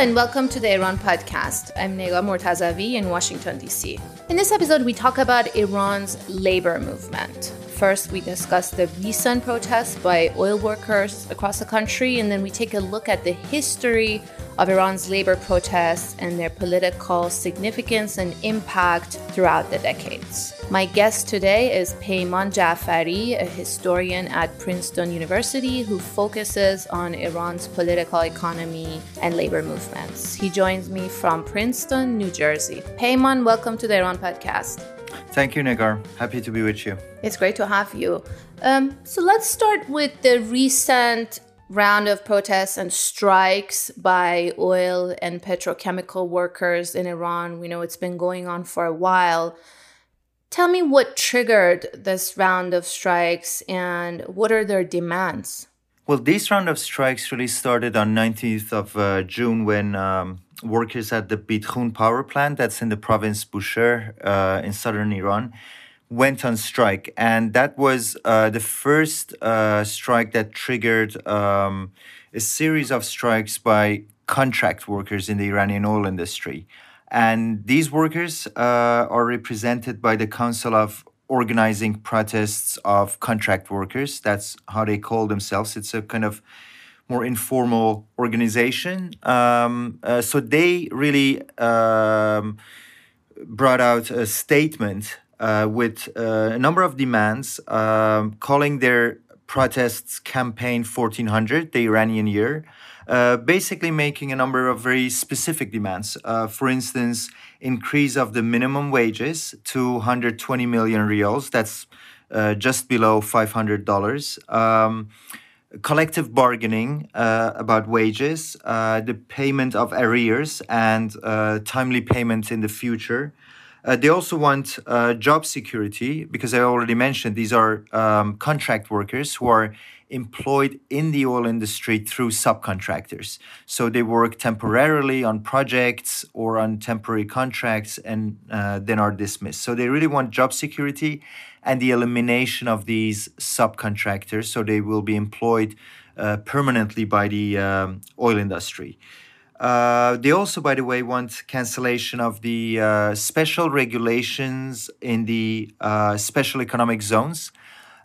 and welcome to the Iran podcast. I'm Negar Mortazavi in Washington, D.C. In this episode, we talk about Iran's labor movement. First, we discuss the recent protests by oil workers across the country, and then we take a look at the history of Iran's labor protests and their political significance and impact throughout the decades. My guest today is Peyman Jafari, a historian at Princeton University who focuses on Iran's political economy and labor movements. He joins me from Princeton, New Jersey. Peyman, welcome to the Iran podcast. Thank you, Negar. Happy to be with you. It's great to have you. Um, so let's start with the recent round of protests and strikes by oil and petrochemical workers in Iran. We know it's been going on for a while. Tell me what triggered this round of strikes and what are their demands? Well, this round of strikes really started on 19th of uh, June when um, workers at the Bidkhun power plant, that's in the province Bushehr uh, in southern Iran, went on strike. And that was uh, the first uh, strike that triggered um, a series of strikes by contract workers in the Iranian oil industry. And these workers uh, are represented by the Council of Organizing Protests of Contract Workers. That's how they call themselves. It's a kind of more informal organization. Um, uh, so they really um, brought out a statement uh, with uh, a number of demands, um, calling their protests campaign 1400, the Iranian year, uh, basically making a number of very specific demands. Uh, for instance, increase of the minimum wages to 120 million rials. That's uh, just below $500. Um, collective bargaining uh, about wages, uh, the payment of arrears, and timely payment in the future. Uh, they also want uh, job security because I already mentioned these are um, contract workers who are employed in the oil industry through subcontractors. So they work temporarily on projects or on temporary contracts and uh, then are dismissed. So they really want job security and the elimination of these subcontractors so they will be employed uh, permanently by the um, oil industry. Uh, they also, by the way, want cancellation of the uh, special regulations in the uh, special economic zones.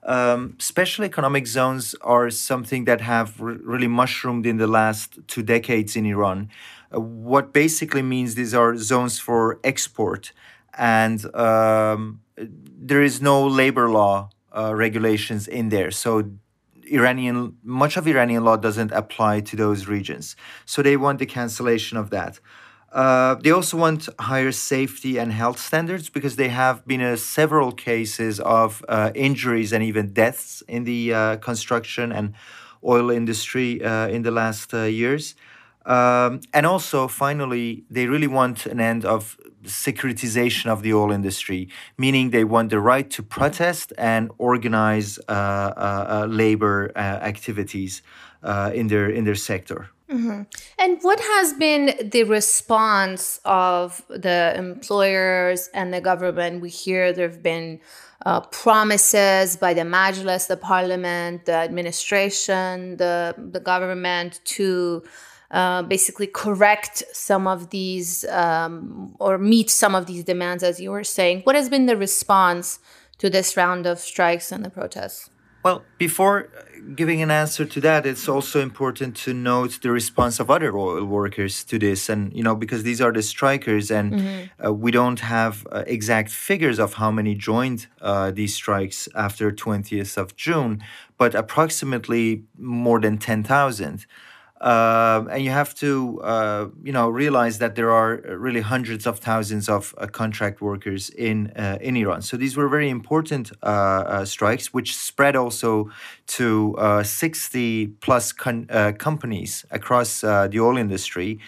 Um, special economic zones are something that have re- really mushroomed in the last two decades in Iran. Uh, what basically means these are zones for export, and um, there is no labor law uh, regulations in there. So Iranian much of Iranian law doesn't apply to those regions. So they want the cancellation of that. Uh, they also want higher safety and health standards because there have been uh, several cases of uh, injuries and even deaths in the uh, construction and oil industry uh, in the last years. Um, and also, finally, they really want an end of securitization of the oil industry, meaning they want the right to protest and organize labor activities in their in their sector. Mm-hmm. And what has been the response of the employers and the government? We hear there have been uh, promises by the Majlis, the parliament, the administration, the the government to uh, basically correct some of these um, or meet some of these demands, as you were saying. What has been the response to this round of strikes and the protests? Well, before giving an answer to that, it's also important to note the response of other oil workers to this. And, you know, because these are the strikers, and mm-hmm. uh, we don't have uh, exact figures of how many joined uh, these strikes after 20th of June, but approximately more than 10,000. Uh, and you have to, uh, you know, realize that there are really hundreds of thousands of uh, contract workers in uh, in Iran. So these were very important uh, uh, strikes, which spread also to 60 plus con- companies across the oil industry,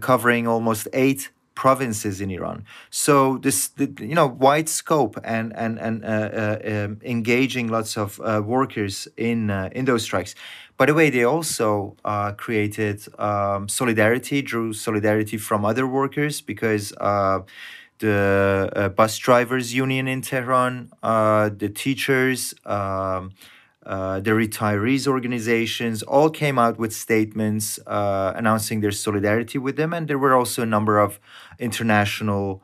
covering almost eight provinces in Iran. So this, you know, wide scope and and and uh, uh, um, engaging lots of uh, workers in in those strikes. By the way, they also uh, created um, solidarity, drew solidarity from other workers because uh, the uh, bus drivers union in Tehran, uh, the teachers, um, uh, the retirees organizations all came out with statements uh, announcing their solidarity with them. And there were also a number of international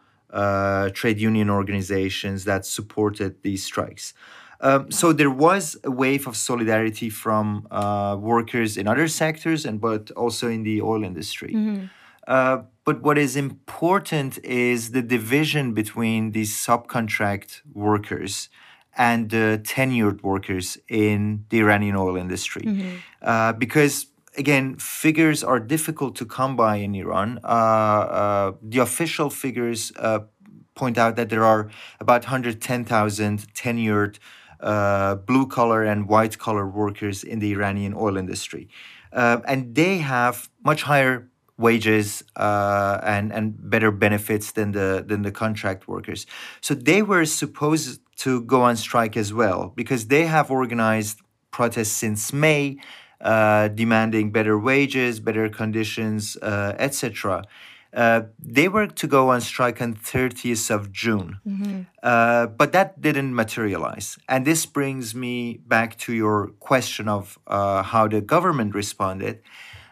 trade union organizations that supported these strikes. Um, so there was a wave of solidarity from uh, workers in other sectors, and but also in the oil industry. Mm-hmm. Uh, but what is important is the division between these subcontract workers and the tenured workers in the Iranian oil industry. Mm-hmm. Uh, because again, figures are difficult to come by in Iran. Uh, uh, the official figures uh, point out that there are about 110,000 tenured uh, blue collar and white collar workers in the Iranian oil industry. Uh, and they have much higher wages uh, and and better benefits than the than the contract workers. So they were supposed to go on strike as well because they have organized protests since May, uh, demanding better wages, better conditions, uh, etc. Uh, they were to go on strike on 30th of June, mm-hmm. uh, but that didn't materialize. And this brings me back to your question of uh, how the government responded.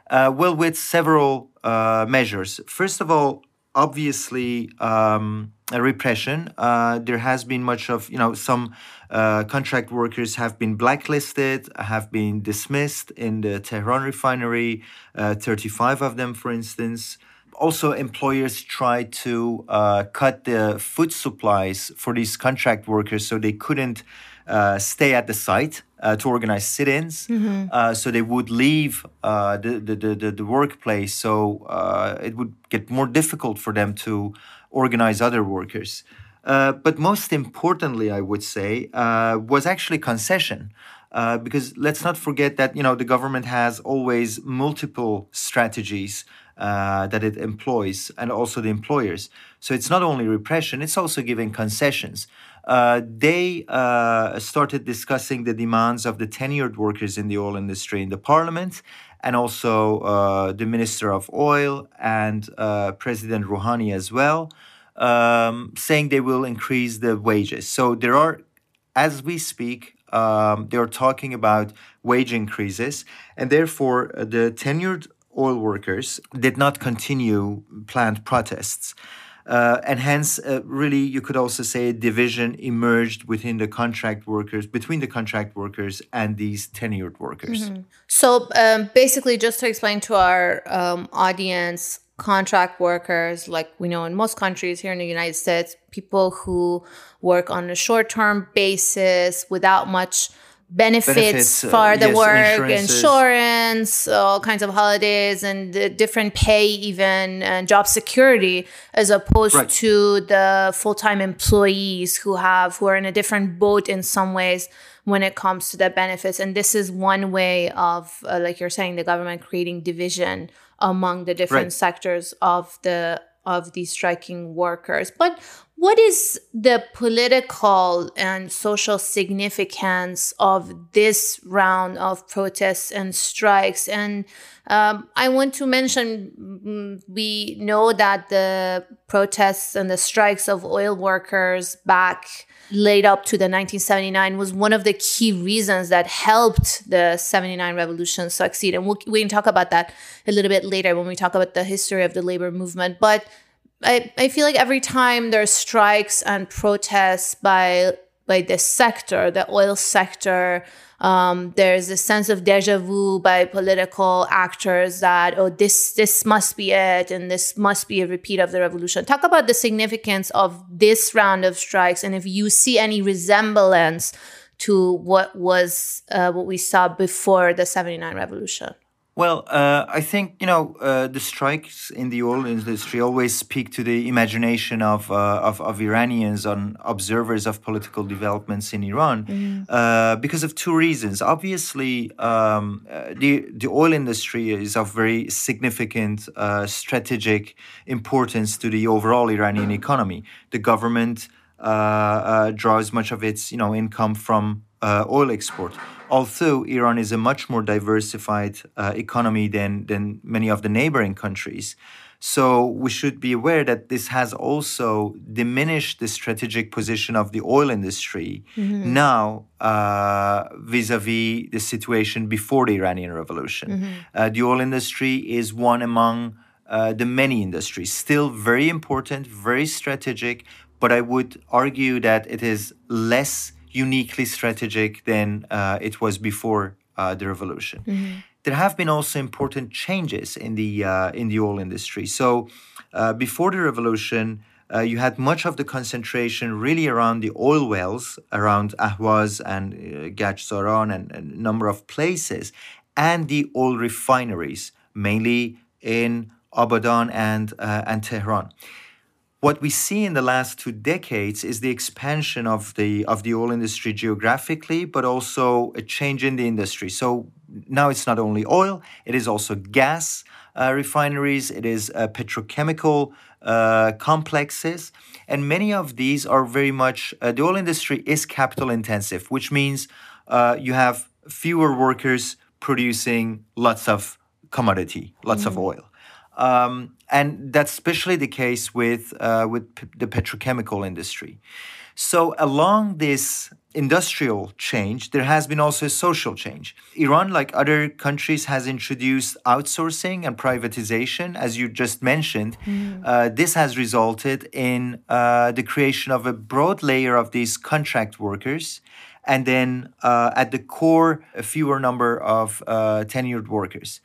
Uh, well, with several uh, measures. First of all, obviously, um, repression. Uh, there has been much of, you know, some contract workers have been blacklisted, have been dismissed in the Tehran refinery, 35 of them, for instance also employers try to uh, cut the food supplies for these contract workers so they couldn't uh, stay at the site uh, to organize sit-ins. Mm-hmm. Uh, so they would leave uh, the, the, the, the, workplace. So uh, it would get more difficult for them to organize other workers. But most importantly i would say was actually concession. Uh, because let's not forget that you know the government has always multiple strategies uh, that it employs and also the employers. So it's not only repression; it's also giving concessions. Uh, they uh, started discussing the demands of the tenured workers in the oil industry in the parliament, and also uh, the minister of oil and uh, President Rouhani as well. Um, saying they will increase the wages. So there are, as we speak, um, they are talking about wage increases, and therefore uh, the tenured oil workers did not continue planned protests. Uh, and hence, uh, really, you could also say a division emerged within the contract workers, between the contract workers and these tenured workers. Mm-hmm. So, um, basically, just to explain to our um, audience, contract workers, like we know in most countries here in the United States, people who work on a short term basis without much benefits, benefits uh, for the yes, work, insurance, all kinds of holidays, and different pay, even and job security, as opposed right. to the full time employees who have who are in a different boat in some ways when it comes to the benefits. And this is one way of, uh, like you're saying, the government creating division among the different right. sectors of the of these striking workers. But what is the political and social significance of this round of protests and strikes? And um, I want to mention mm, we know that the protests and the strikes of oil workers back laid up to the 1979 was one of the key reasons that helped the 79 revolution succeed. And we'll, we can talk about that a little bit later when we talk about the history of the labor movement. But I, I feel like every time there's strikes and protests by by this sector, the oil sector, um, there's a sense of deja vu by political actors that oh this this must be it and this must be a repeat of the revolution. Talk about the significance of this round of strikes and if you see any resemblance to what was uh, what we saw before the 79 revolution. Well, uh, I think you know uh, the strikes in the oil industry always speak to the imagination of uh, of, of, Iranians and observers of political developments in Iran mm. because of two reasons. Obviously, um, uh, the the oil industry is of very significant uh, strategic importance to the overall Iranian economy. The government draws much of its you know income from oil export although Iran is a much more diversified uh, economy than, than many of the neighboring countries, So we should be aware that this has also diminished the strategic position of the oil industry mm-hmm. now vis a vis the situation before the Iranian Revolution. Mm-hmm. Uh, the oil industry is one among uh, the many industries, still very important, very strategic, but I would argue that it is less uniquely strategic than uh, it was before uh, the revolution. Mm-hmm there have been also important changes in the uh, in the oil industry. So uh, before the revolution, uh, you had much of the concentration really around the oil wells, around Ahwaz and uh, Gachsaran and, and, a number of places, and the oil refineries, mainly in Abadan and uh, and Tehran what we see in the last two decades is the expansion of the of the oil industry geographically, but also a change in the industry. So now it's not only oil; it is also gas uh, refineries, it is uh, petrochemical uh, complexes, and many of these are very much uh, the oil industry is capital intensive, which means uh, you have fewer workers producing lots of commodity, lots mm-hmm. of oil. Um, and that's especially the case with uh, with p- the petrochemical industry. So along this industrial change, there has been also a social change. Iran, like other countries, has introduced outsourcing and privatization, as you just mentioned. Mm. Uh, this has resulted in uh, the creation of a broad layer of these contract workers and then uh, at the core a fewer number of uh, tenured workers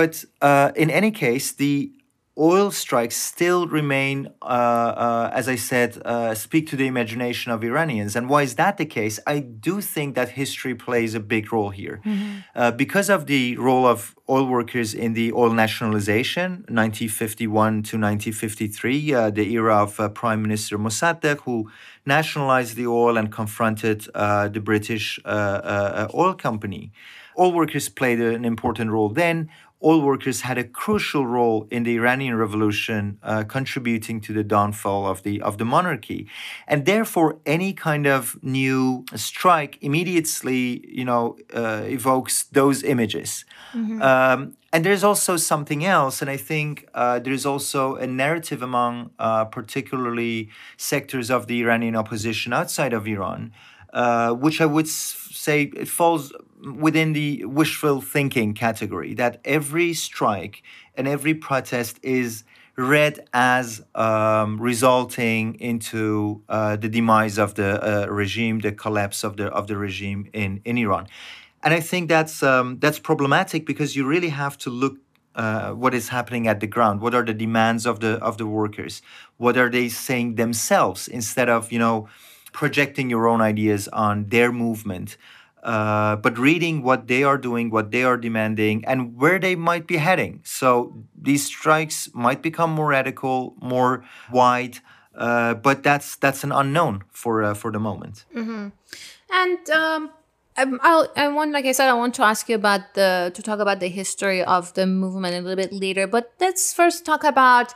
but uh, in any case, the oil strikes still remain, uh, uh, as I said, uh, speak to the imagination of Iranians. And why is that the case? I do think that history plays a big role here. Mm-hmm. Uh, because of the role of oil workers in the oil nationalization, 1951 to 1953, uh, the era of uh, Prime Minister Mossadegh, who nationalized the oil and confronted the British oil company. Oil workers played an important role then oil workers had a crucial role in the Iranian Revolution, uh, contributing to the downfall of the of the monarchy, and therefore any kind of new strike immediately, you know, uh, evokes those images. Mm-hmm. Um, and there's also something else, and I think uh, there is also a narrative among uh, particularly sectors of the Iranian opposition outside of Iran, uh, which I would say it falls within the wishful thinking category that every strike and every protest is read as um, resulting into uh, the demise of the uh, regime, the collapse of the of the regime in, in Iran, and I think that's um, that's problematic because you really have to look uh, what is happening at the ground. What are the demands of the of the workers? What are they saying themselves instead of you know projecting your own ideas on their movement? Uh, but reading what they are doing, what they are demanding, and where they might be heading. So these strikes might become more radical, more wide, uh, but that's that's an unknown for uh, for the moment. Mm-hmm. And um, I'll, I want, like I said, I want to ask you about the to talk about the history of the movement a little bit later. But let's first talk about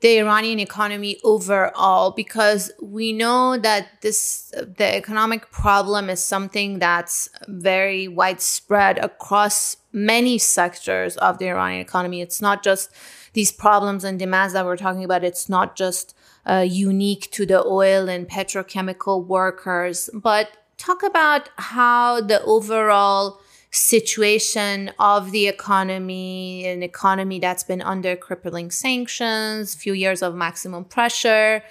the Iranian economy overall because we know that this the economic problem is something that's very widespread across many sectors of the Iranian economy. It's not just these problems and demands that we're talking about. It's not just uh, unique to the oil and petrochemical workers, but talk about how the overall situation of the economy, an economy that's been under crippling sanctions, few years of maximum pressure,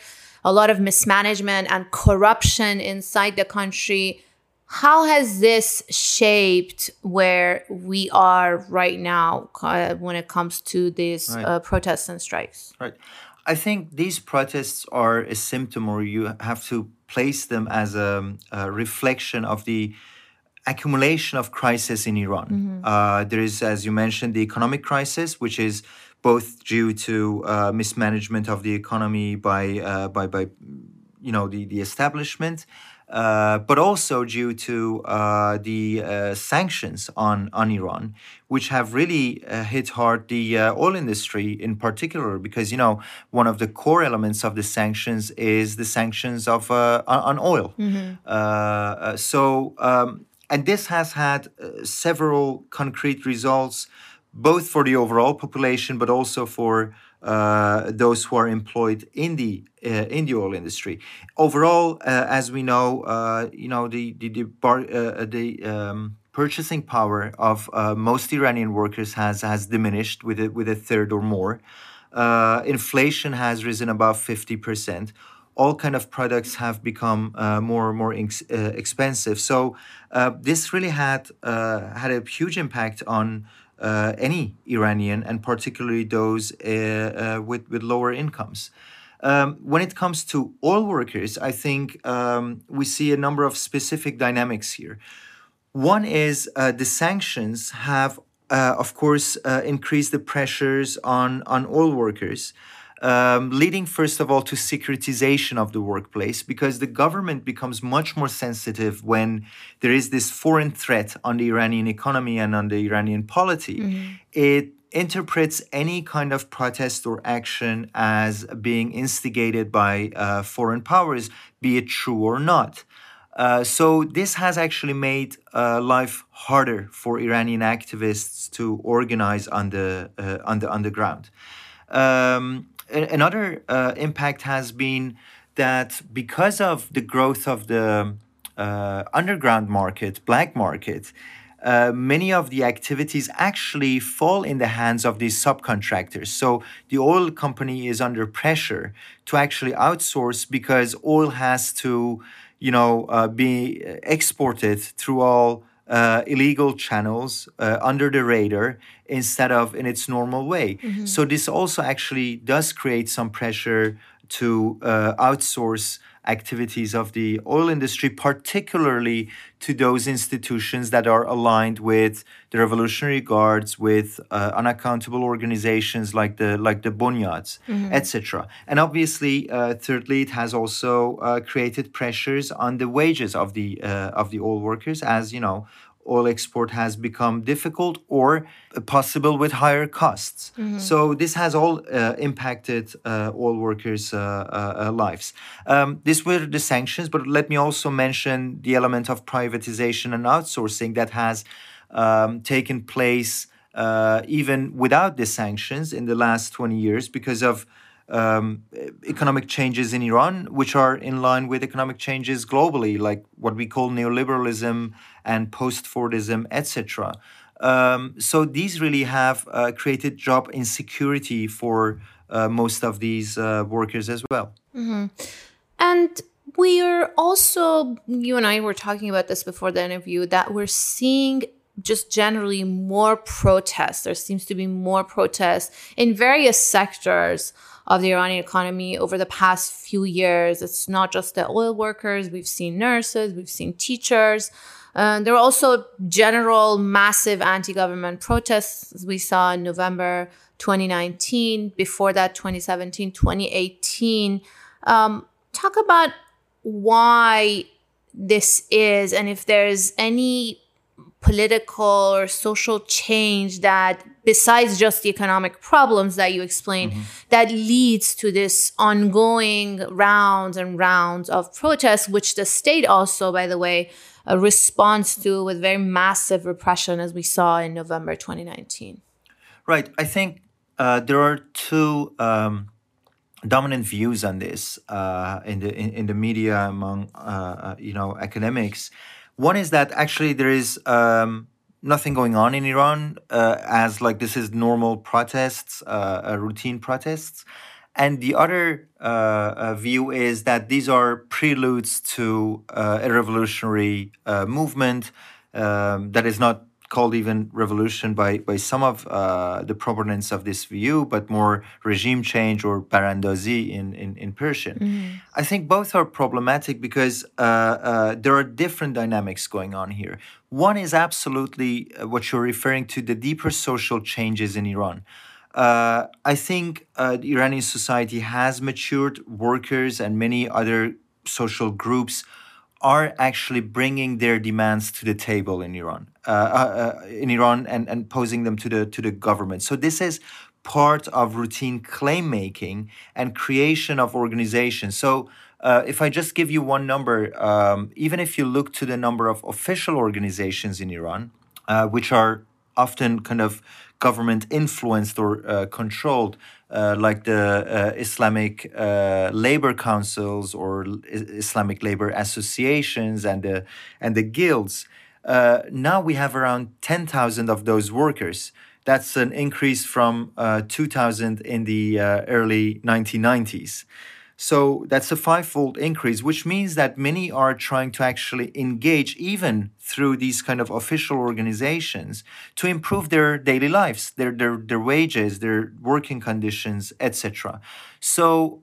a lot of mismanagement and corruption inside the country. How has this shaped where we are right now uh, when it comes to these right. uh, protests and strikes? Right. I think these protests are a symptom, or you have to place them as a, a reflection of the accumulation of crisis in Iran. Mm-hmm. Uh, there is, as you mentioned, the economic crisis, which is both due to uh, mismanagement of the economy by uh, by by you know the the establishment. Uh, but also due to uh, the uh, sanctions on, on Iran, which have really hit hard the oil industry in particular, because you know one of the core elements of the sanctions is the sanctions of on, on, oil. Mm-hmm. so um, and this has had uh, several concrete results, both for the overall population, but also for uh, those who are employed in the uh, in the oil industry. Overall, uh, as we know, uh, you know the the the, bar, uh, the um, purchasing power of most Iranian workers has has diminished with a, with a third or more. inflation has risen above fifty percent. All kind of products have become more and more ex- expensive. So this really had had a huge impact on uh, any Iranian, and particularly those uh, uh, with, with lower incomes. Um, when it comes to oil workers, I think um, we see a number of specific dynamics here. One is uh, the sanctions have, uh, of course, uh, increased the pressures on, on oil workers um, leading first of all to securitization of the workplace because the government becomes much more sensitive when there is this foreign threat on the Iranian economy and on the Iranian polity. Mm-hmm. It interprets any kind of protest or action as being instigated by uh, foreign powers, be it true or not. Uh, so this has actually made uh, life harder for Iranian activists to organize on the uh, on the underground. Um, another uh, impact has been that because of the growth of the uh, underground market, black market, uh, many of the activities actually fall in the hands of these subcontractors. So the oil company is under pressure to actually outsource because oil has to, you know, uh, be exported through all uh, illegal channels uh, under the radar instead of in its normal way. Mm-hmm. So this also actually does create some pressure to uh, outsource activities of the oil industry, particularly to those institutions that are aligned with the Revolutionary Guards, with uh, unaccountable organizations like the like the Bunyads, mm-hmm. etc. And obviously, uh, thirdly, it has also uh, created pressures on the wages of the uh, of the oil workers, as you know, oil export has become difficult or possible with higher costs. Mm-hmm. So this has all uh, impacted uh, oil workers' uh, uh, lives. Um, these were the sanctions, but let me also mention the element of privatization and outsourcing that has um, taken place uh, even without the sanctions in the last 20 years because of um, economic changes in Iran, which are in line with economic changes globally, like what we call neoliberalism and post-Fordism, etc. Um, so these really have uh, created job insecurity for uh, most of these uh, workers as well. Mm-hmm. And we are also, you and I were talking about this before the interview, that we're seeing just generally more protests. There seems to be more protests in various sectors of the Iranian economy over the past few years. It's not just the oil workers, we've seen nurses, we've seen teachers. Uh, there were also general massive anti government protests we saw in November 2019, before that, 2017, 2018. Um, talk about why this is and if there's any political or social change that besides just the economic problems that you explained mm-hmm. that leads to this ongoing rounds and rounds of protests which the state also by the way uh, responds to with very massive repression as we saw in november 2019 right. I think uh, there are two um, dominant views on this uh, in the in, in, the media among uh, uh, you know academics one is that actually there is um, nothing going on in Iran, uh, as like this is normal protests, uh, uh routine protests. And the other uh, uh, view is that these are preludes to a revolutionary movement um, that is not called even revolution by, by some of uh, the proponents of this view, but more regime change or barandazi in, in, in Persian. Mm. I think both are problematic because uh, uh, there are different dynamics going on here. One is absolutely uh, what you're referring to the deeper social changes in Iran. Uh, I think uh, Iranian society has matured, workers and many other social groups are actually bringing their demands to the table in Iran, uh, uh, uh, in Iran, and, and posing them to the to the government. So this is part of routine claim making and creation of organizations. So. Uh, if I just give you one number, um, even if you look to the number of official organizations in Iran, uh, which are often kind of government influenced or uh, controlled, uh, like the uh, Islamic uh, labor councils or Islamic labor associations and the and the guilds. Now we have around ten thousand of those workers. That's an increase from two thousand in the early 1990s. So that's a fivefold increase, which means that many are trying to actually engage even through these kind of official organizations to improve their daily lives, their their, their wages, their working conditions, etc. So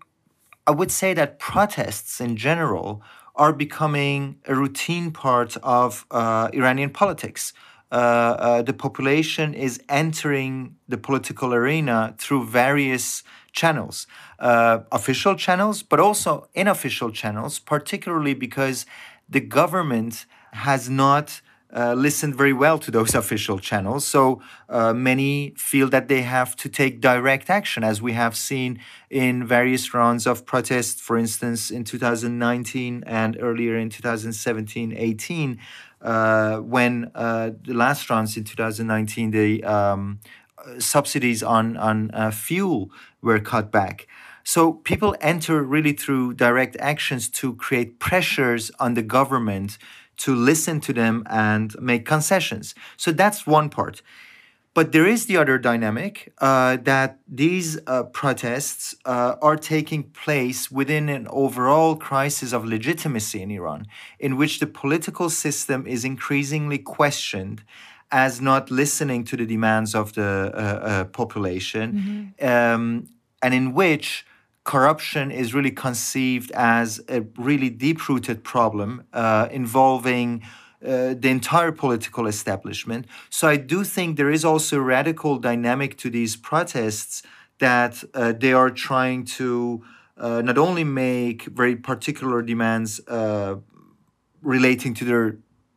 I would say that protests in general are becoming a routine part of uh, Iranian politics. Uh, uh, the population is entering the political arena through various channels, uh, official channels, but also unofficial channels, particularly because the government has not uh, listened very well to those official channels. So uh, many feel that they have to take direct action, as we have seen in various rounds of protests, for instance, in 2019 and earlier in 2017 18. Uh, when uh, the last rounds in 2019, the um, subsidies on on uh, fuel were cut back. So people enter really through direct actions to create pressures on the government to listen to them and make concessions. So that's one part. But there is the other dynamic uh, that these uh, protests uh, are taking place within an overall crisis of legitimacy in Iran, in which the political system is increasingly questioned as not listening to the demands of the uh, uh, population, mm-hmm. um, and in which corruption is really conceived as a really deep rooted problem uh, involving. Uh, the entire political establishment. So I do think there is also a radical dynamic to these protests that uh, they are trying to uh, not only make very particular demands relating to their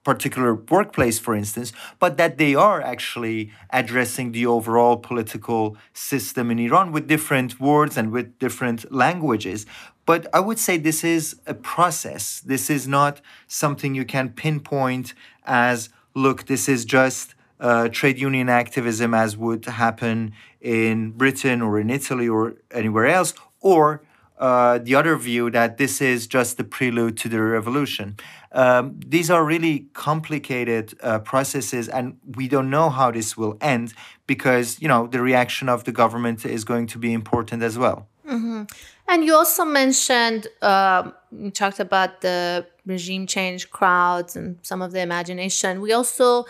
particular workplace, for instance, but that they are actually addressing the overall political system in Iran with different words and with different languages. But I would say this is a process. This is not something you can pinpoint as, look, this is just uh, trade union activism as would happen in Britain or in Italy or anywhere else, or uh, the other view that this is just the prelude to the revolution. Um, these are really complicated uh, processes, and we don't know how this will end because you know the reaction of the government is going to be important as well. Mm-hmm. And you also mentioned uh, you talked about the regime change crowds and some of the imagination. We also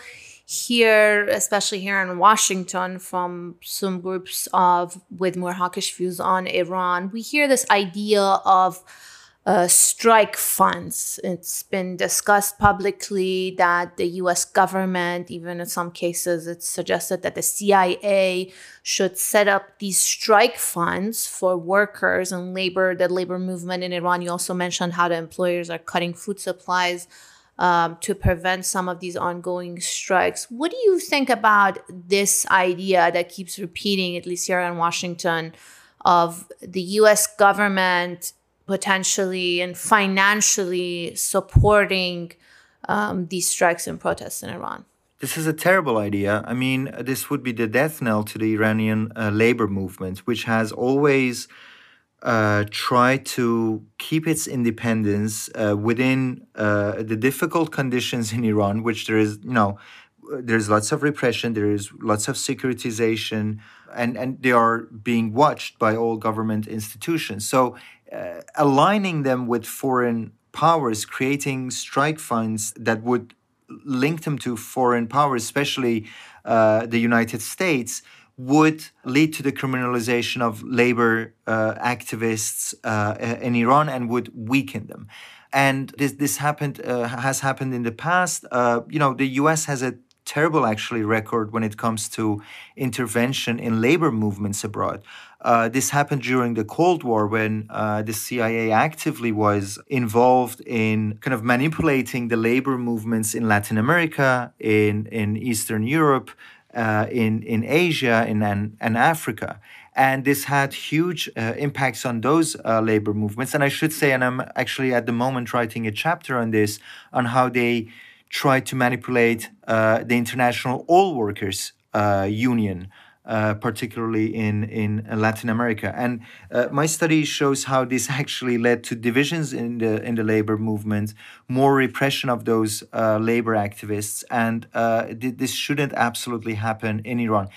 hear, especially here in Washington, from some groups of with more hawkish views on Iran, we hear this idea of uh, strike funds. It's been discussed publicly that the US government, even in some cases, it's suggested that the CIA should set up these strike funds for workers and labor, the labor movement in Iran. You also mentioned how the employers are cutting food supplies um, to prevent some of these ongoing strikes. What do you think about this idea that keeps repeating, at least here in Washington, of the US government potentially and financially supporting um, these strikes and protests in Iran? This is a terrible idea. I mean, this would be the death knell to the Iranian uh, labor movement, which has always uh, tried to keep its independence uh, within uh, the difficult conditions in Iran, which there is, you know, there's lots of repression, there is lots of securitization, and, and they are being watched by all government institutions. So uh, aligning them with foreign powers, creating strike funds that would link them to foreign powers, especially uh, the United States, would lead to the criminalization of labor uh, activists uh, in Iran and would weaken them. And this this happened uh, has happened in the past. Uh, you know, the U.S. has a terrible actually record when it comes to intervention in labor movements abroad. Uh, this happened during the Cold War when uh, the CIA actively was involved in kind of manipulating the labor movements in Latin America, in, in Eastern Europe, uh, in, in Asia, in, and, and Africa. And this had huge uh, impacts on those uh, labor movements. And I should say, and I'm actually at the moment writing a chapter on this, on how they tried to manipulate uh, the International Oil Workers uh, Union. Uh, particularly in, in Latin America. And uh, my study shows how this actually led to divisions in the in the labor movement, more repression of those uh, labor activists, and uh, th- this shouldn't absolutely happen in Iran.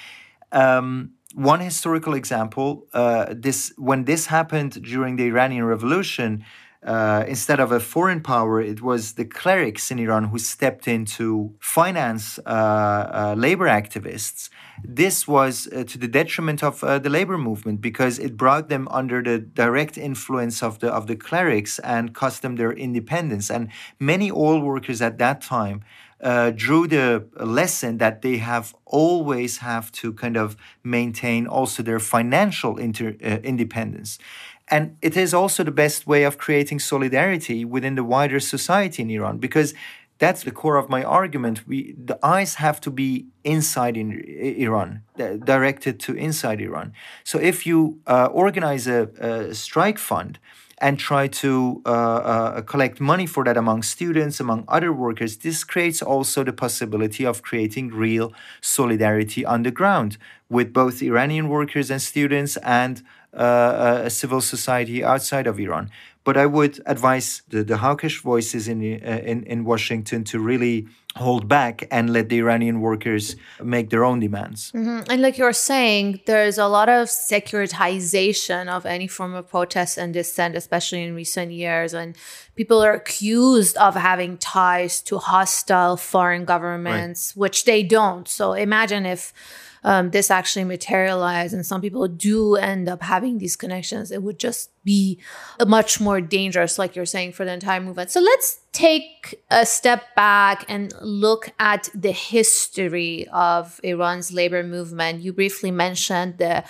Um, one historical example: uh, this when this happened during the Iranian Revolution uh, instead of a foreign power, it was the clerics in Iran who stepped in to finance uh, uh, labor activists. This was uh, to the detriment of uh, the labor movement because it brought them under the direct influence of the of the clerics and cost them their independence. And many oil workers at that time uh, drew the lesson that they have always have to kind of maintain also their financial inter, uh, independence. And it is also the best way of creating solidarity within the wider society in Iran because that's the core of my argument. We, the eyes have to be inside in Iran, directed to inside Iran. So if you uh, organize a, a, strike fund and try to uh, uh, collect money for that among students, among other workers, this creates also the possibility of creating real solidarity on the ground with both Iranian workers and students and uh, a civil society outside of Iran. But I would advise the, the hawkish voices in, uh, in, in Washington to really hold back and let the Iranian workers make their own demands. Mm-hmm. And like you're saying, there's a lot of securitization of any form of protest and dissent, especially in recent years. And people are accused of having ties to hostile foreign governments, right. which they don't. So imagine if um, this actually materialize and some people do end up having these connections, it would just be much more dangerous, like you're saying, for the entire movement. So let's take a step back and look at the history of Iran's labor movement. You briefly mentioned the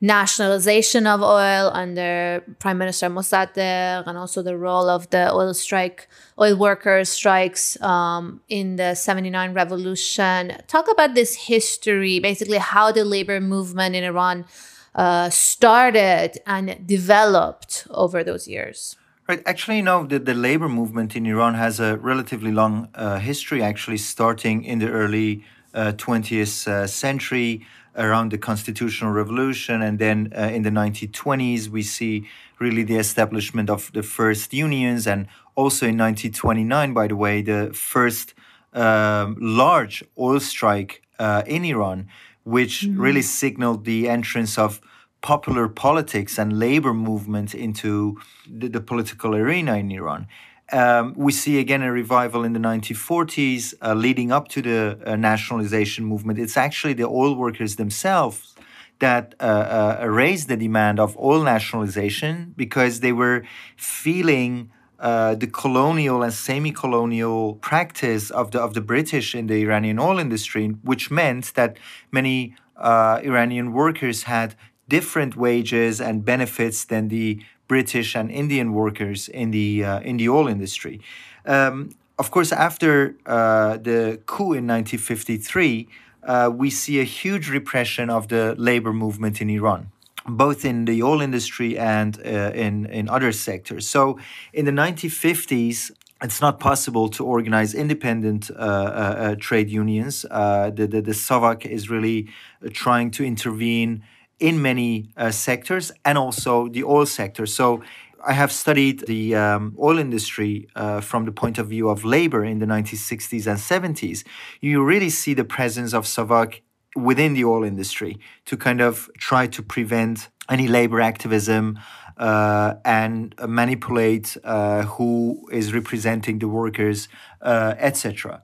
nationalization of oil under Prime Minister Mossadegh and also the role of the oil strike, oil workers strikes um, in the 79 revolution. Talk about this history, basically how the labor movement in Iran uh, started and developed over those years. Right. Actually, you know, the, the labor movement in Iran has a relatively long uh, history, actually, starting in the early uh, 20th uh, century around the constitutional revolution. And then uh, in the 1920s, we see really the establishment of the first unions. And also in 1929, by the way, the first um, large oil strike uh, in Iran, which mm-hmm. really signaled the entrance of popular politics and labor movement into the, the political arena in Iran. Um, we see again a revival in the 1940s uh, leading up to the uh, nationalization movement. It's actually the oil workers themselves that uh, uh raised the demand of oil nationalization because they were feeling uh, the colonial and semi-colonial practice of the of the British in the Iranian oil industry, which meant that many uh, Iranian workers had different wages and benefits than the British and Indian workers in the uh, in the oil industry. Um, of course, after uh, the coup in 1953, uh, we see a huge repression of the labor movement in Iran both in the oil industry and uh, in, in other sectors. So in the 1950s, it's not possible to organize independent uh, uh, uh, trade unions. Uh, the, the, the SAVAK is really trying to intervene in many uh, sectors and also the oil sector. So I have studied the um, oil industry uh, from the point of view of labor in the 1960s and 70s. You really see the presence of SAVAK within the oil industry to kind of try to prevent any labor activism uh, and manipulate uh, who is representing the workers, uh, etc.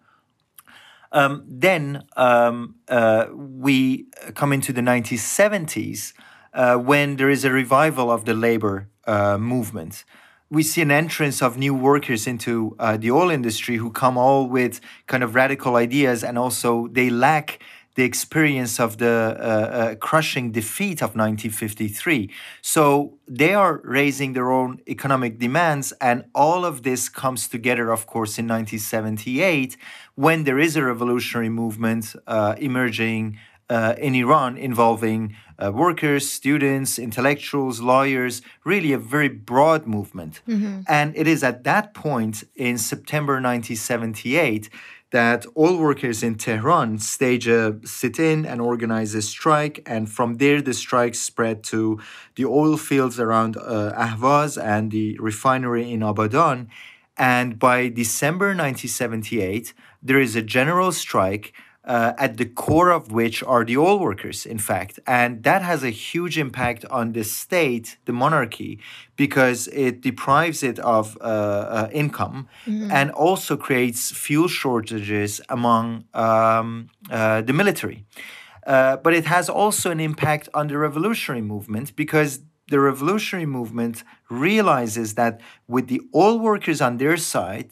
Um, then um, uh, we come into the 1970s uh, when there is a revival of the labor uh, movement. We see an entrance of new workers into uh, the oil industry who come all with kind of radical ideas and also they lack the experience of the uh, uh, crushing defeat of 1953. So they are raising their own economic demands, and all of this comes together, of course, in 1978 when there is a revolutionary movement uh, emerging uh, in Iran involving uh, workers, students, intellectuals, lawyers, really a very broad movement. Mm-hmm. And it is at that point in September 1978 that oil workers in Tehran stage a sit in and organize a strike. And from there, the strike spread to the oil fields around uh, Ahvaz and the refinery in Abadan. And by December 1978, there is a general strike uh, at the core of which are the oil workers, in fact. And that has a huge impact on the state, the monarchy, because it deprives it of uh, uh, income mm-hmm. and also creates fuel shortages among um, uh, the military. Uh, but it has also an impact on the revolutionary movement because the revolutionary movement realizes that with the oil workers on their side,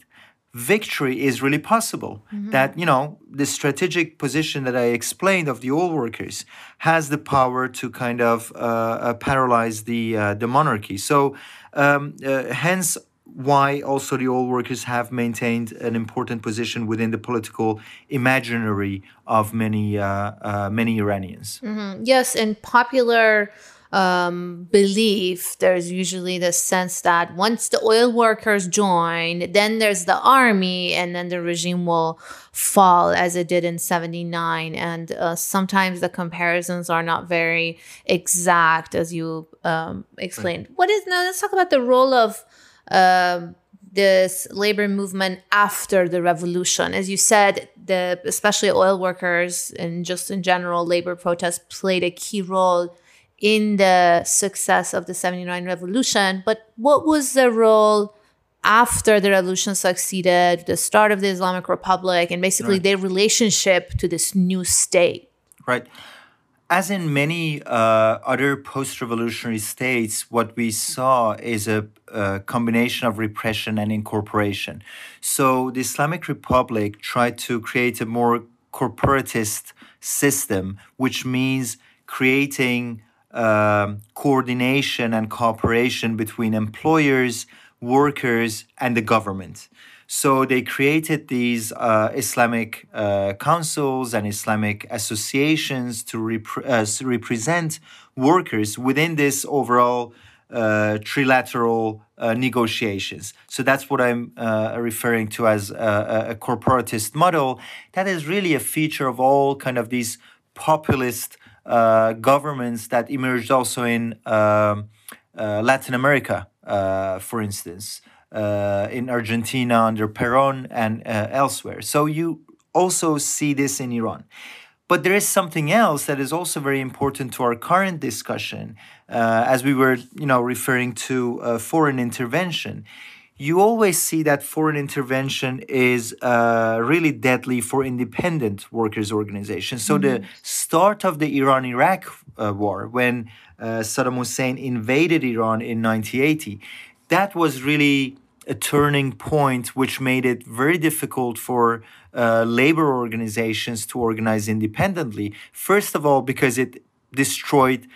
victory is really possible. Mm-hmm. That, you know, the strategic position that I explained of the oil workers has the power to kind of uh, uh, paralyze the, uh, the monarchy. So, um, uh, hence, why also the oil workers have maintained an important position within the political imaginary of many uh, uh, many Iranians. Mm-hmm. Yes, and popular um, belief, there's usually the sense that once the oil workers join, then there's the army, and then the regime will fall as it did in 79. And uh, sometimes the comparisons are not very exact, as you um, explained. What is now? Let's talk about the role of. Um, this labor movement after the revolution. As you said, the especially oil workers and just in general labor protests played a key role in the success of the 79 revolution. But what was the role after the revolution succeeded, the start of the Islamic Republic, and basically right. their relationship to this new state? Right. As in many uh, other post revolutionary states, what we saw is a, a, combination of repression and incorporation. So the Islamic Republic tried to create a more corporatist system, which means creating um, coordination and cooperation between employers, workers, and the government. So they created these uh, Islamic uh, councils and Islamic associations to uh, represent workers within this overall uh, trilateral uh, negotiations. So that's what I'm uh, referring to as a, a corporatist model. That is really a feature of all kind of these populist uh, governments that emerged also in um, uh, Latin America, uh, for instance, uh, in Argentina under Peron and uh, elsewhere. So you also see this in Iran. But there is something else that is also very important to our current discussion, as we were, you know, referring to foreign intervention you always see that foreign intervention is uh, really deadly for independent workers' organizations. So mm-hmm. the start of the Iran-Iraq uh, war, when uh, Saddam Hussein invaded Iran in 1980, that was really a turning point, which made it very difficult for uh, labor organizations to organize independently. First of all, because it destroyed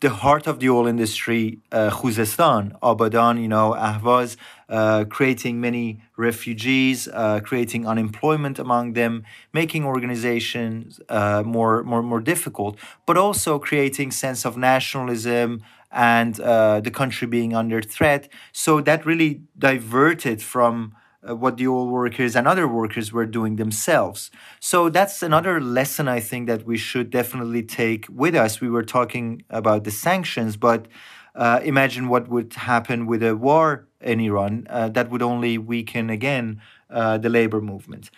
the heart of the oil industry, uh, Khuzestan, Abadan, you know, Ahvaz, uh, creating many refugees, uh, creating unemployment among them, making organizations uh, more, more, more difficult, but also creating sense of nationalism and uh, the country being under threat. So that really diverted from uh, what the oil workers and other workers were doing themselves. So that's another lesson I think that we should definitely take with us. We were talking about the sanctions, but uh, imagine what would happen with a war in Iran. Uh, that would only weaken again uh, the labor movement.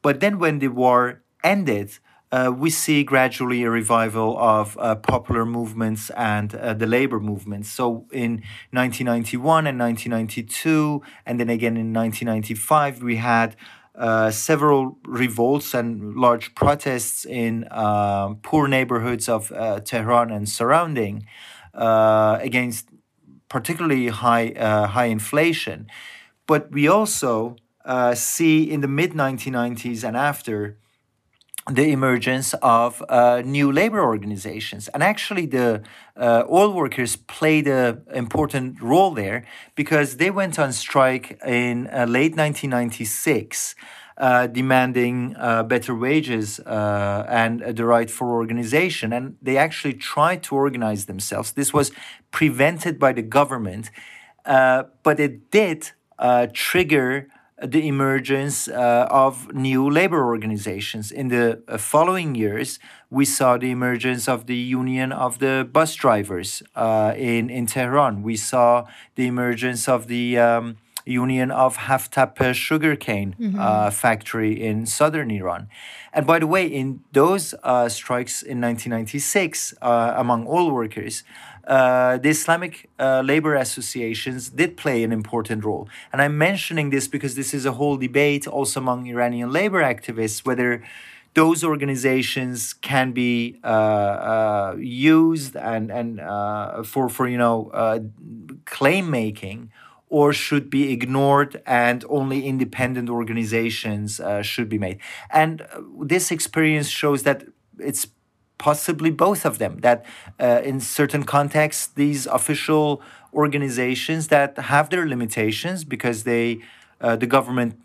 But then when the war ended, uh, we see gradually a revival of uh, popular movements and the labor movements. So in 1991 and 1992, and then again in 1995, we had uh, several revolts and large protests in uh, poor neighborhoods of uh, Tehran and surrounding against particularly high high inflation. But we also see in the mid 1990s and after the emergence of uh, new labor organizations. And actually, the uh, oil workers played an important role there because they went on strike in uh, late 1996. Uh, demanding uh, better wages uh, and the right for organization. And they actually tried to organize themselves. This was prevented by the government, but it did trigger the emergence uh, of new labor organizations. In the uh, following years, we saw the emergence of the Union of the Bus Drivers uh, in, in Tehran. We saw the emergence of the um, Union of Haftepe sugarcane mm-hmm. Uh, factory in southern Iran. And by the way, in those uh, strikes in 1996 uh, among oil workers, uh, the Islamic uh, labor associations did play an important role. And I'm mentioning this because this is a whole debate also among Iranian labor activists whether those organizations can be uh, uh used and and uh, for for you know claim making or should be ignored and only independent organizations should be made. And this experience shows that it's possibly both of them. That uh, in certain contexts, these official organizations that have their limitations because they, uh, the government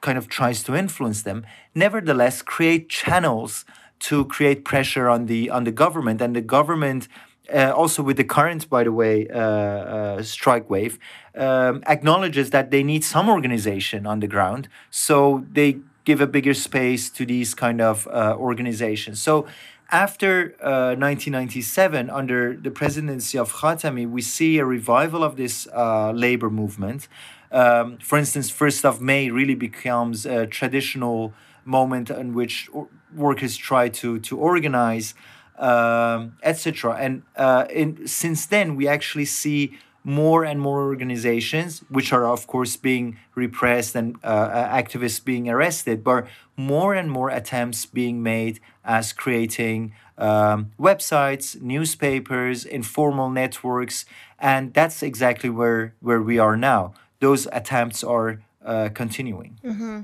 kind of tries to influence them, nevertheless create channels to create pressure on the on the government and the government. Uh, also, with the current, by the way, uh, uh, strike wave, um, acknowledges that they need some organization on the ground, so they give a bigger space to these kind of uh, organizations. So after uh, 1997, under the presidency of Khatami, we see a revival of this uh, labor movement. Um, for instance, 1st of May really becomes a traditional moment in which workers try to, to organize, um, etc. And uh, in, since then, we actually see more and more organizations, which are of course being repressed and uh, uh, activists being arrested, but more and more attempts being made as creating um, websites, newspapers, informal networks, and that's exactly where where we are now. Those attempts are uh, continuing. Mm-hmm.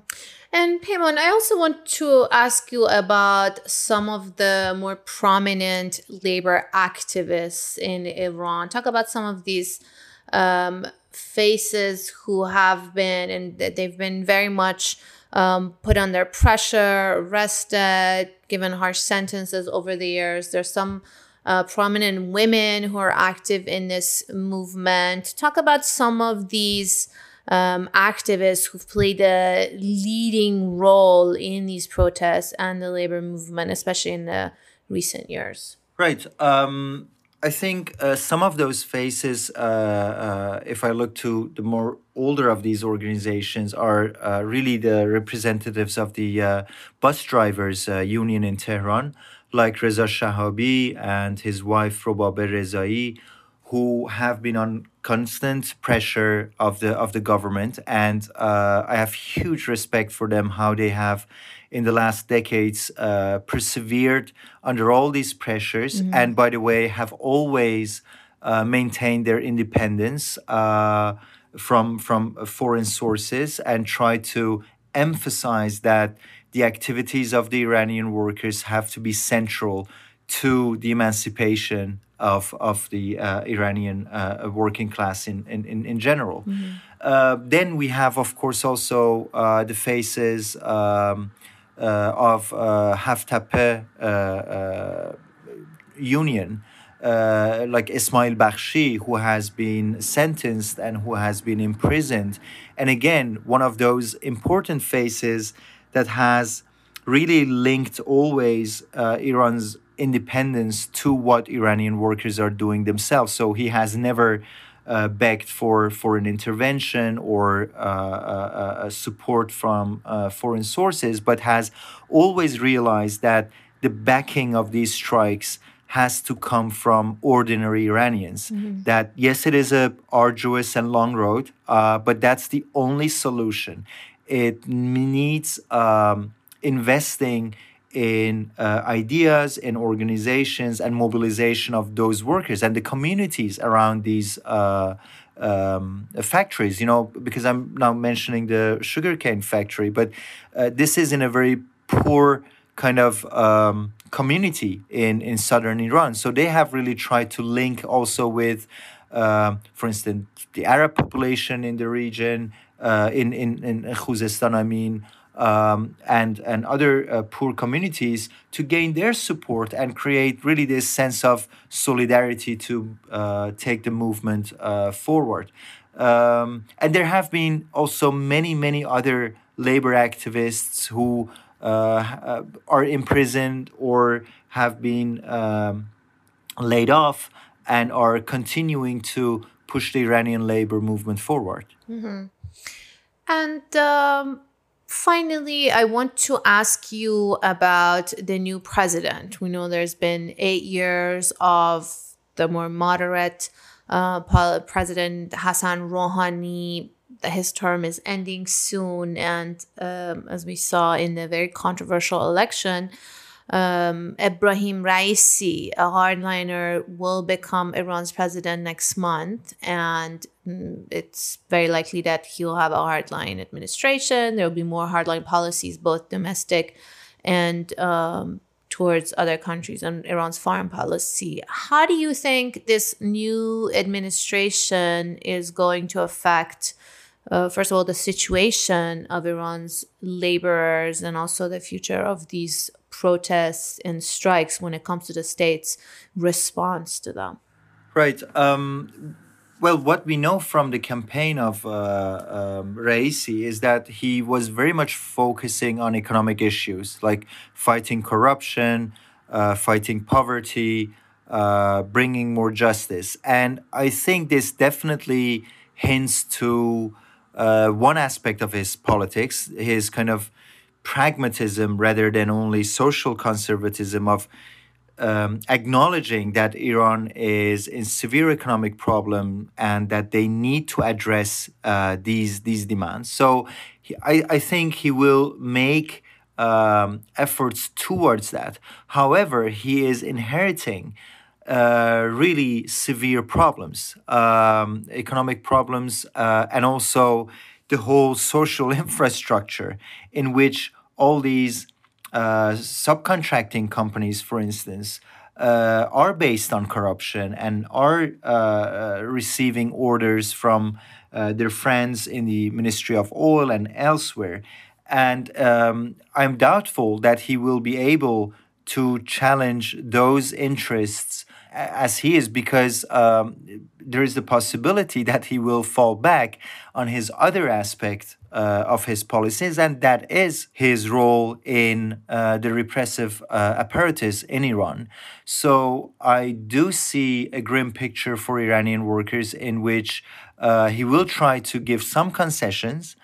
And Peyman, I also want to ask you about some of the more prominent labor activists in Iran. Talk about some of these um, faces who have been, and they've been very much um, put under pressure, arrested, given harsh sentences over the years. There's some uh, prominent women who are active in this movement. Talk about some of these um, activists who've played a leading role in these protests and the labor movement, especially in the recent years. Right. Um, I think uh, some of those faces, uh, uh, if I look to the more older of these organizations, are uh, really the representatives of the uh, bus drivers uh, union in Tehran, like Reza Shahabi and his wife Robabe Rezai, who have been on constant pressure of the of the government, and uh, I have huge respect for them. How they have, in the last decades, uh, persevered under all these pressures, mm-hmm. and by the way, have always uh, maintained their independence uh, from from foreign sources, and try to emphasize that the activities of the Iranian workers have to be central to the emancipation of of the uh, Iranian uh, working class in in in, general. Mm-hmm. Uh, then we have, of course, also uh, the faces um, uh, of uh, Haftepe Union. like Ismail Bakhshi, who has been sentenced and who has been imprisoned. And again, one of those important faces that has really linked always Iran's independence to what Iranian workers are doing themselves. So he has never uh, begged for, for an intervention or uh, uh, uh support from uh, foreign sources, but has always realized that the backing of these strikes has to come from ordinary Iranians. Mm-hmm. That yes, it is a arduous and long road, uh, but that's the only solution. It needs um, investing in uh, ideas and organizations and mobilization of those workers and the communities around these uh, um, factories you know because i'm now mentioning the sugarcane factory but uh, this is in a very poor kind of um, community in, in southern iran. So they have really tried to link also with um, for instance the arab population in the region uh, in, in, in khuzestan i mean um, and and other uh, poor communities to gain their support and create really this sense of solidarity to uh, take the movement uh, forward. Um, and there have been also many, many other labor activists who uh, uh are imprisoned or have been um, laid off and are continuing to push the Iranian labor movement forward. Mm-hmm. And um, finally, I want to ask you about the new president. We know there's been eight years of the more moderate uh, President Hassan Rouhani. His term is ending soon, and um, as we saw in the very controversial election, um, Ebrahim Raisi, a hardliner, will become Iran's president next month, and it's very likely that he'll have a hardline administration. There will be more hardline policies, both domestic and um, towards other countries and Iran's foreign policy. How do you think this new administration is going to affect? uh, first of all, the situation of Iran's laborers and also the future of these protests and strikes when it comes to the state's response to them. Right. Um, well, what we know from the campaign of uh, um, Raisi is that he was very much focusing on economic issues like fighting corruption, uh, fighting poverty, uh, bringing more justice. And I think this definitely hints to uh, one aspect of his politics, his kind of pragmatism rather than only social conservatism of um, acknowledging that Iran is in severe economic problem and that they need to address uh, these these demands. So he, I, I think he will make um, efforts towards that. However, he is inheriting uh, really severe problems, um, economic problems, uh, and also the whole social infrastructure in which all these uh, subcontracting companies, for instance, uh, are based on corruption and are uh, uh, receiving orders from their friends in the Ministry of Oil and elsewhere. And um, I'm doubtful that he will be able to challenge those interests as he is because um, there is the possibility that he will fall back on his other aspect uh, of his policies, and that is his role in uh, the repressive uh, apparatus in Iran. So I do see a grim picture for Iranian workers in which uh, he will try to give some concessions,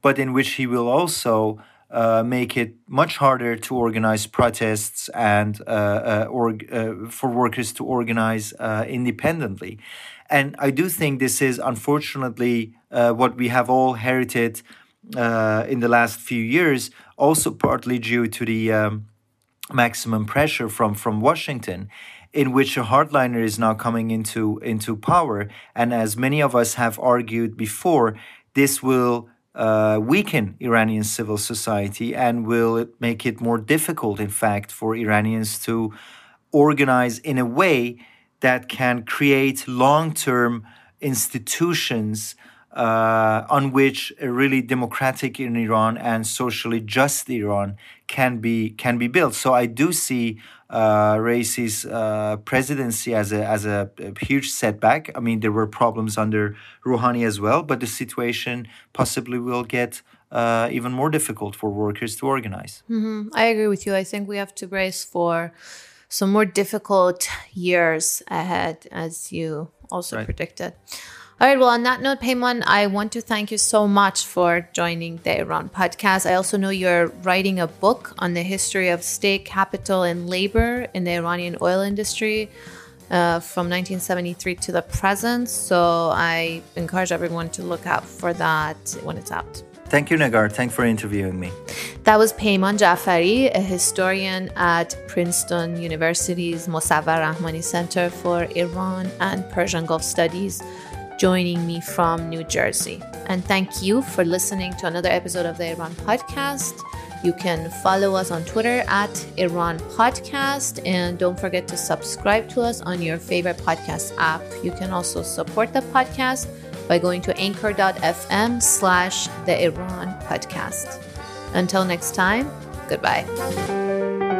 but in which he will also uh, make it much harder to organize protests and uh, uh, org- uh, for workers to organize uh, independently. And I do think this is unfortunately what we have all herited in the last few years, also partly due to the um, maximum pressure from, from Washington in which a hardliner is now coming into into power and as many of us have argued before this will uh, weaken Iranian civil society and will it make it more difficult, in fact, for Iranians to organize in a way that can create long term institutions uh, on which a really democratic in Iran and socially just Iran can be can be built. So I do see uh, Raisi's uh, presidency as a as a, a, huge setback. I mean, there were problems under Rouhani as well, but the situation possibly will get uh, even more difficult for workers to organize. Mm-hmm. I agree with you. I think we have to brace for some more difficult years ahead, as you also right. predicted. All right. Well, on that note, Peyman, I want to thank you so much for joining the Iran podcast. I also know you're writing a book on the history of state capital and labor in the Iranian oil industry. Uh, from 1973 to the present. So I encourage everyone to look out for that when it's out. Thank you, Negar. Thanks for interviewing me. That was Peyman Jafari, a historian at Princeton University's Mossavar-Rahmani Center for Iran and Persian Gulf Studies joining me from New Jersey. And thank you for listening to another episode of the Iran Podcast. You can follow us on Twitter at Iran Podcast. And don't forget to subscribe to us on your favorite podcast app. You can also support the podcast by going to anchor.fm slash the Iran Podcast. Until next time, goodbye.